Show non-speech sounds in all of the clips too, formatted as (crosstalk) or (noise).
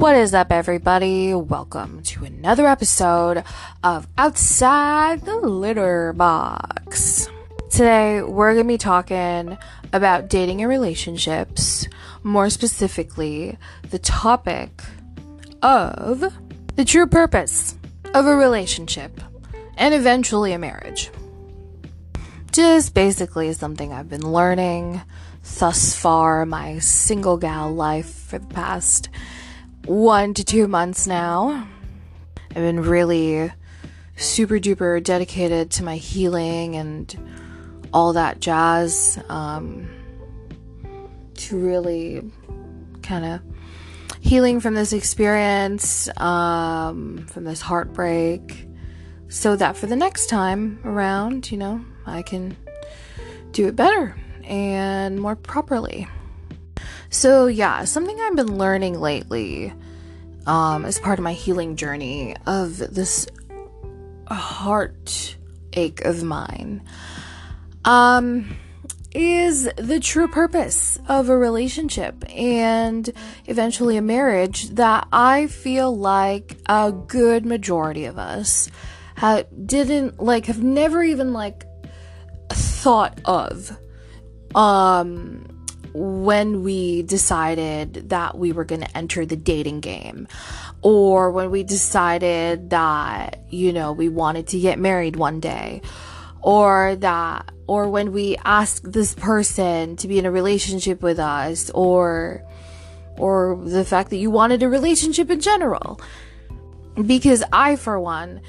What is up, everybody? Welcome to another episode of Outside the Litter Box. Today, we're going to be talking about dating and relationships, more specifically, the topic of the true purpose of a relationship and eventually a marriage. Just basically something I've been learning thus far my single gal life for the past one to two months now. I've been really super duper dedicated to my healing and all that jazz um, to really kind of healing from this experience, um, from this heartbreak, so that for the next time around, you know, I can do it better and more properly. So, yeah, something I've been learning lately um, as part of my healing journey of this heartache of mine um, is the true purpose of a relationship and eventually a marriage that I feel like a good majority of us ha- didn't like, have never even like thought of. Um when we decided that we were going to enter the dating game or when we decided that you know we wanted to get married one day or that or when we asked this person to be in a relationship with us or or the fact that you wanted a relationship in general. Because i for one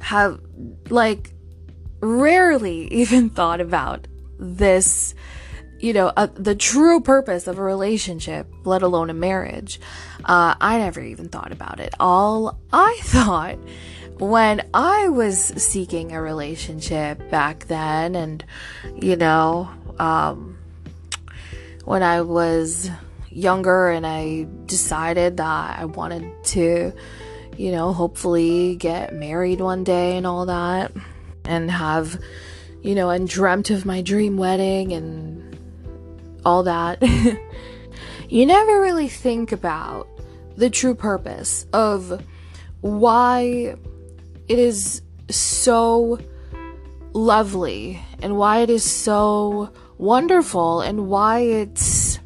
have like rarely (laughs) even thought about this you know, uh, the true purpose of a relationship, let alone a marriage. Uh, I never even thought about it. All I (laughs) thought when I was seeking a relationship back then, and, you know, um, when I was younger and I decided that I wanted to, you know, hopefully get married one day and all that, and have, you know, and dreamt of my dream wedding and all that, (laughs) you never really think about the true purpose of why it is so lovely and why it is so wonderful and why it's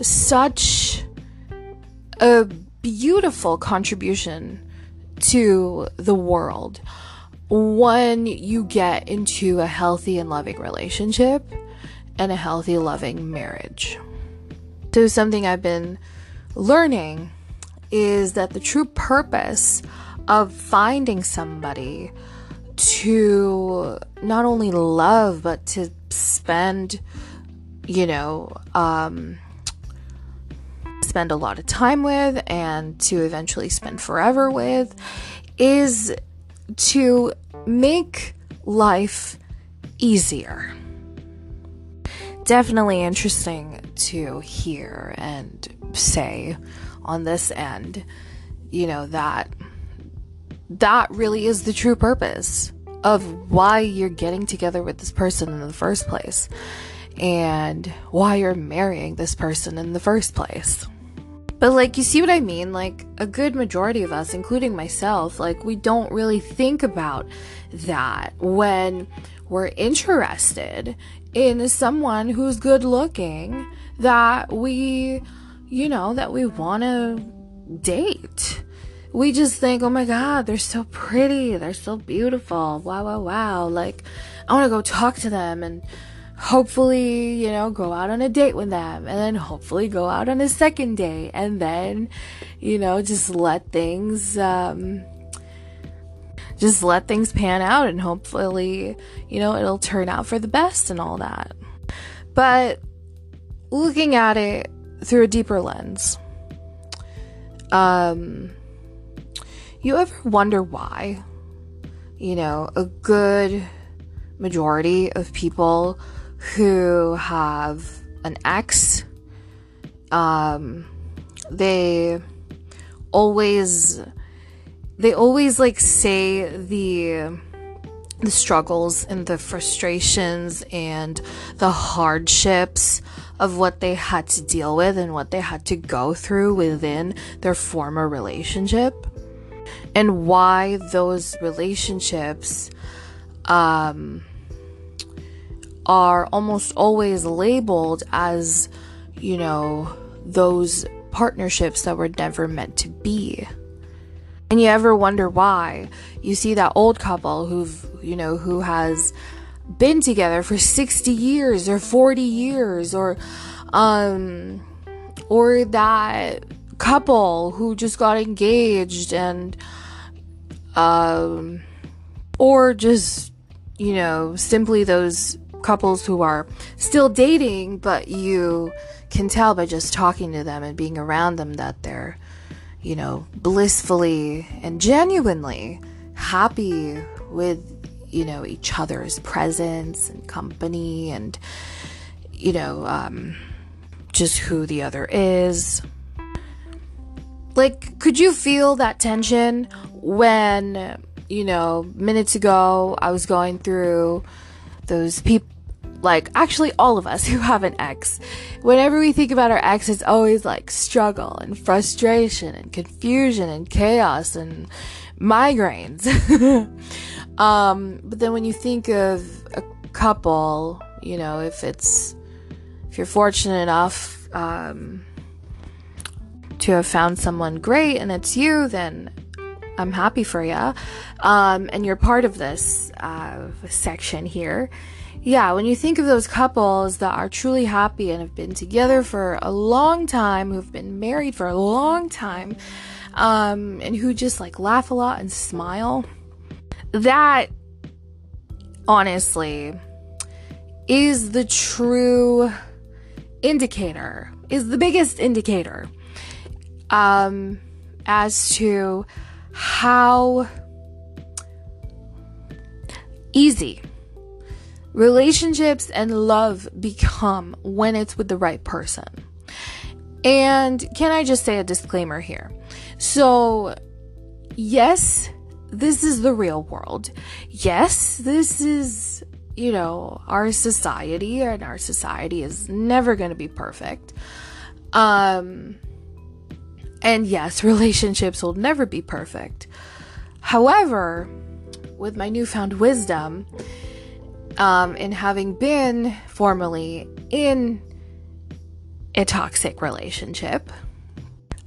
such a beautiful contribution to the world. When you get into a healthy and loving relationship and a healthy, loving marriage. So, something I've been learning is that the true purpose of finding somebody to not only love but to spend, you know, um, spend a lot of time with and to eventually spend forever with is to make life easier definitely interesting to hear and say on this end, you know, that that really is the true purpose of why you're getting together with this person in the first place and why you're marrying this person in the first place. But like you see what I mean? Like a good majority of us, including myself, like we don't really think about that when we're interested in someone who's good looking that we, you know, that we want to date. We just think, oh my God, they're so pretty. They're so beautiful. Wow, wow, wow. Like, I want to go talk to them and hopefully, you know, go out on a date with them and then hopefully go out on a second date and then, you know, just let things, um, just let things pan out and hopefully, you know, it'll turn out for the best and all that. But looking at it through a deeper lens, um, you ever wonder why, you know, a good majority of people who have an ex, um, they always they always like say the the struggles and the frustrations and the hardships of what they had to deal with and what they had to go through within their former relationship and why those relationships um, are almost always labeled as, you know, those partnerships that were never meant to be. And you ever wonder why? You see that old couple who've, you know, who has been together for 60 years or 40 years or um or that couple who just got engaged and um or just you know simply those couples who are still dating but you can tell by just talking to them and being around them that they're you know blissfully and genuinely happy with you know, each other's presence and company and, you know, um, just who the other is. Like, could you feel that tension when, you know, minutes ago I was going through those people? Like, actually, all of us (laughs) who have an ex, whenever we think about our ex, it's always like struggle and frustration and confusion and chaos and migraines. (laughs) Um, but then when you think of a couple, you know, if it's if you're fortunate enough um, to have found someone great and it's you, then I'm happy for you. Um, and you're part of this uh, section here. Yeah, when you think of those couples that are truly happy and have been together for a long time, who've been married for a long time, um, and who just like laugh a lot and smile that honestly is the true indicator, is the biggest indicator um, as to how easy relationships and love become when it's with the right person. And can I just say a disclaimer here? So, yes, this is the real world. Yes, this is, you know, our society, and our society is never going to be perfect. Um, and yes, (laughs) relationships will never be perfect. However, with my newfound wisdom, um, in having been formerly in a toxic relationship,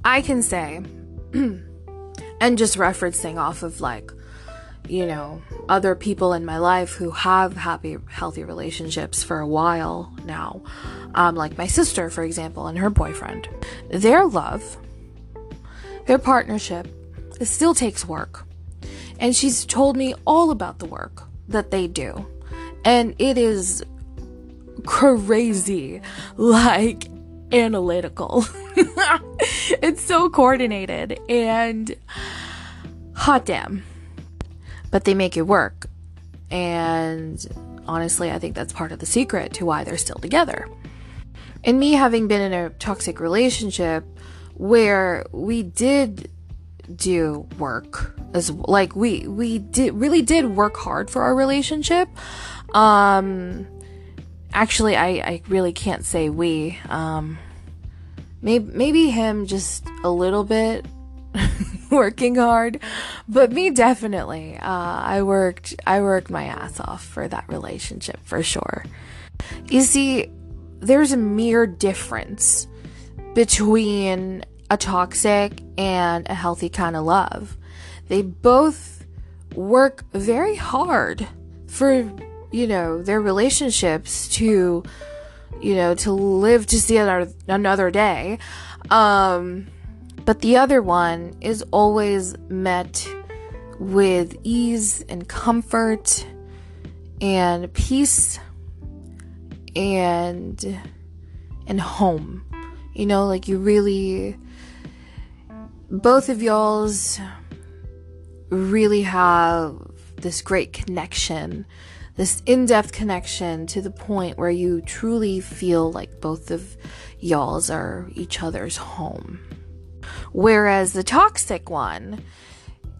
I can say (clears throat) and just referencing off of like you know other people in my life who have happy healthy relationships for a while now um, like my sister for example and her boyfriend their love their partnership it still takes work. And she's told me all about the work that they do and it is crazy like analytical. (laughs) it's so coordinated and hot damn. But they make it work. And honestly, I think that's part of the secret to why they're still together. And me having been in a toxic relationship where we did do work as like we we did really did work hard for our relationship. Um actually I, I really can't say we um maybe maybe him just a little bit (laughs) working hard but me definitely uh, i worked i worked my ass off for that relationship for sure. You see there's a mere difference between a toxic and a healthy kind of love they both work very hard for you know, their relationships to, you know, to live to see another, another day. Um, but the other one is always met with ease and comfort and peace and and home. You know, like you really both of y'all's really have this great connection this in depth connection to the point where you truly feel like both of y'all's are each other's home. Whereas the toxic one,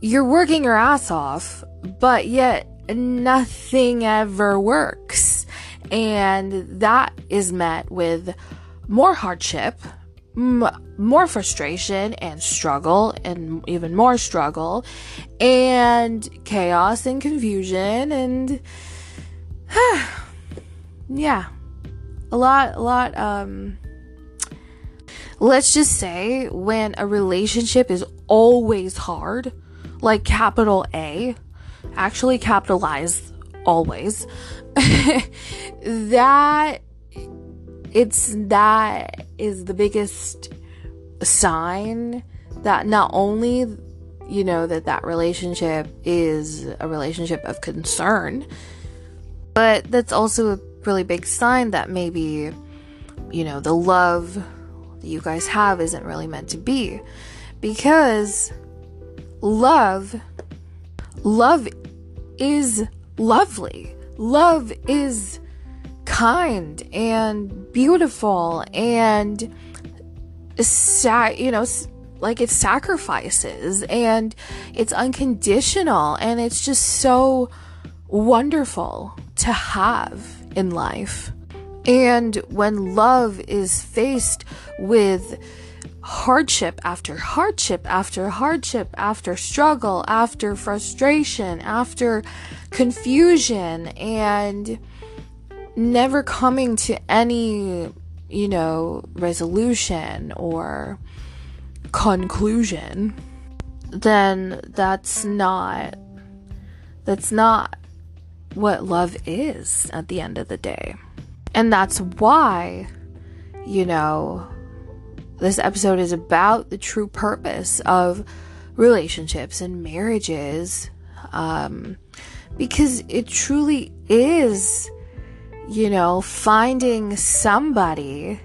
you're working your ass off, but yet nothing ever works. And that is met with more hardship, more frustration and struggle, and even more struggle, and chaos and confusion, and (sighs) yeah, a lot, a lot, um, let's just say when a relationship is always hard, like capital A, actually capitalize always, (laughs) that it's that is the biggest sign that not only you know that that relationship is a relationship of concern but that's also a really big sign that maybe you know the love that you guys have isn't really meant to be. Because love love is lovely. Love is kind and beautiful and you know like it sacrifices and it's unconditional and it's just so wonderful to have in life. And when love is faced with hardship after hardship after hardship after struggle after frustration after confusion and never coming to any, you know, resolution or conclusion, then that's not that's not what love is at the end of the day. And that's why, you know, this episode is about the true purpose of relationships and marriages. Um, because it truly is you know, finding somebody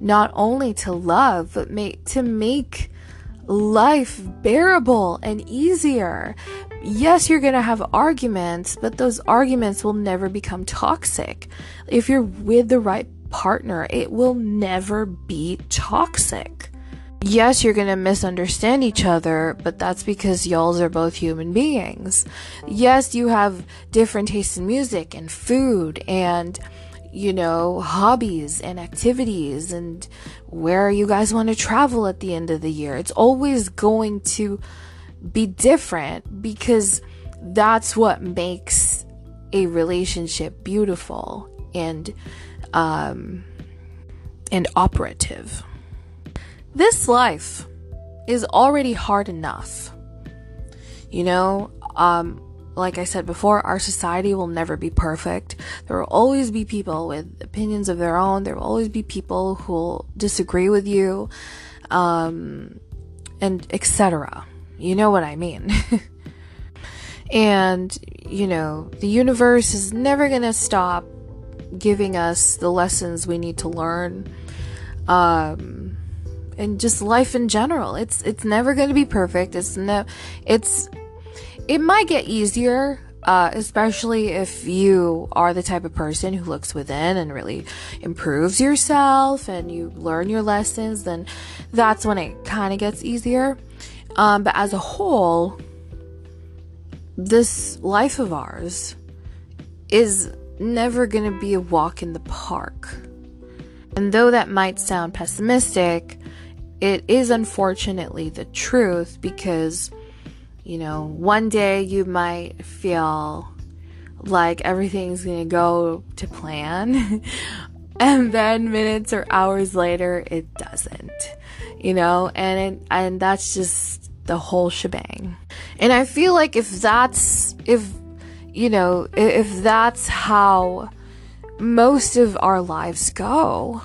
not only to love, but make, to make life bearable and easier. Yes, you're going to have arguments, but those arguments will never become toxic. If you're with the right partner, it will never be toxic yes, you're gonna misunderstand each other, but that's because y'all are both human beings. Yes, you have different tastes in music and food and, you know, hobbies and activities and where you guys want to travel at the end of the year. It's always going to be different because that's what makes a relationship beautiful and, um, and operative. This life is already hard enough. You know, um, like I said before, our society will never be perfect. There will always be people with opinions of their own. There will always be people who will disagree with you, um, and etc. You know what I mean. (laughs) and, you know, the universe is never going to stop giving us the lessons we need to learn. Um, and just life in general. It's it's never going to be perfect. It's no it's it might get easier uh, especially if you are the type of person who looks within and really improves yourself and you learn your lessons, then that's when it kind of gets easier. Um, but as a whole, this life of ours is never going to be a walk in the park. And though that might sound pessimistic, it is unfortunately the truth because, you know, one day you might feel like everything's gonna go to plan, (laughs) and then minutes or hours later, it doesn't, you know, and it, and that's just the whole shebang. And I feel like if that's, if, you know, if that's how most of our lives go,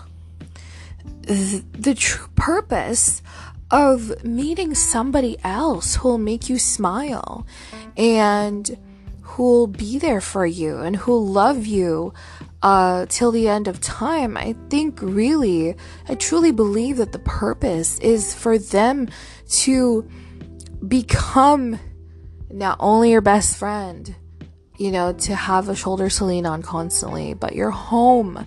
the true purpose of meeting somebody else who'll make you smile and who'll be there for you and who'll love you uh, till the end of time. I think really, I truly believe that the purpose is for them to become not only your best friend, you know, to have a shoulder to lean on constantly, but your home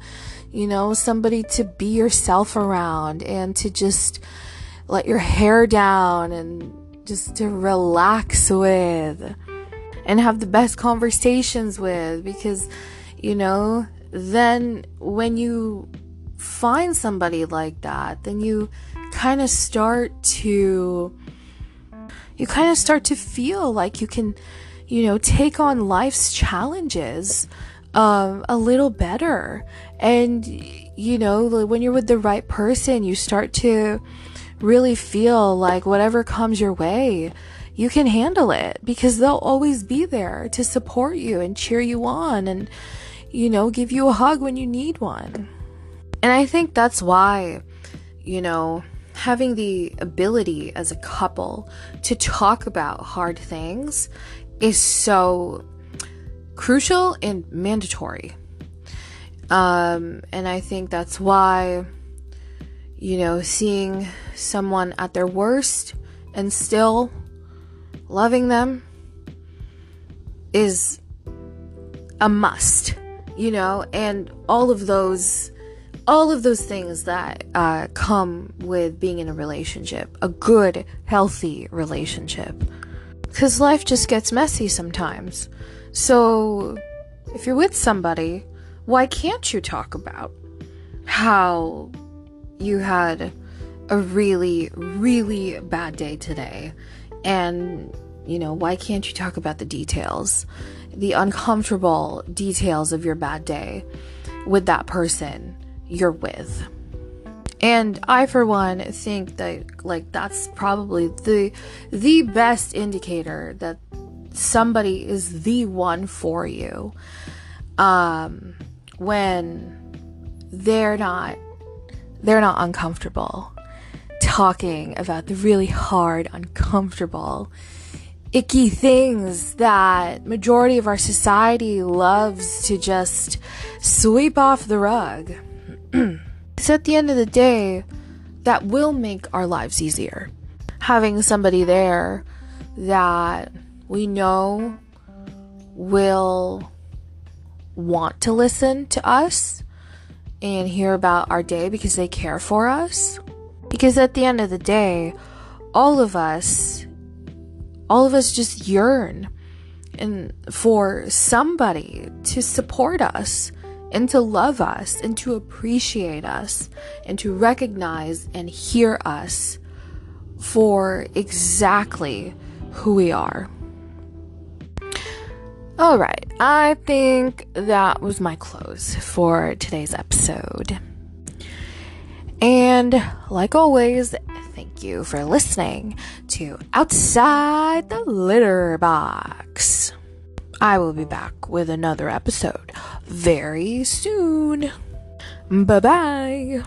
you know, somebody to be yourself around and to just let your hair down and just to relax with and have the best conversations with because, you know, then when you find somebody like that, then you kind of start to you kind of start to feel like you can, you know, take on life's challenges um, a little better. And, you know, when you're with the right person, you start to really feel like whatever comes your way, you can handle it because they'll always be there to support you and cheer you on and, you know, give you a hug when you need one. And I think that's why, you know, having the ability as a couple to talk about hard things is so crucial and mandatory. Um, and I think that's why, you know, seeing someone at their worst and still loving them is a must, you know, and all of those all of those things that uh, come with being in a relationship, a good, healthy relationship. Because life just gets messy sometimes. So, if you're with somebody, why can't you talk about how you had a really, really bad day today? And, you know, why can't you talk about the details, the uncomfortable details of your bad day with that person? you're with. And I for one think that like that's probably the the best indicator that somebody is the one for you. Um when they're not they're not uncomfortable talking about the really hard, uncomfortable, icky things that majority of our society loves to just sweep off the rug. (clears throat) At the end of the day, that will make our lives easier. Having somebody there that we know will want to listen to us and hear about our day because they care for us. Because at the end of the day, all of us, all of us just yearn and for somebody to support us and to love us and to appreciate us and to recognize and hear us for exactly who we are. All right, I think that was my close for today's episode. And like always, thank you for listening to Outside the Litter Box. I will be back with another episode very soon. Bye bye.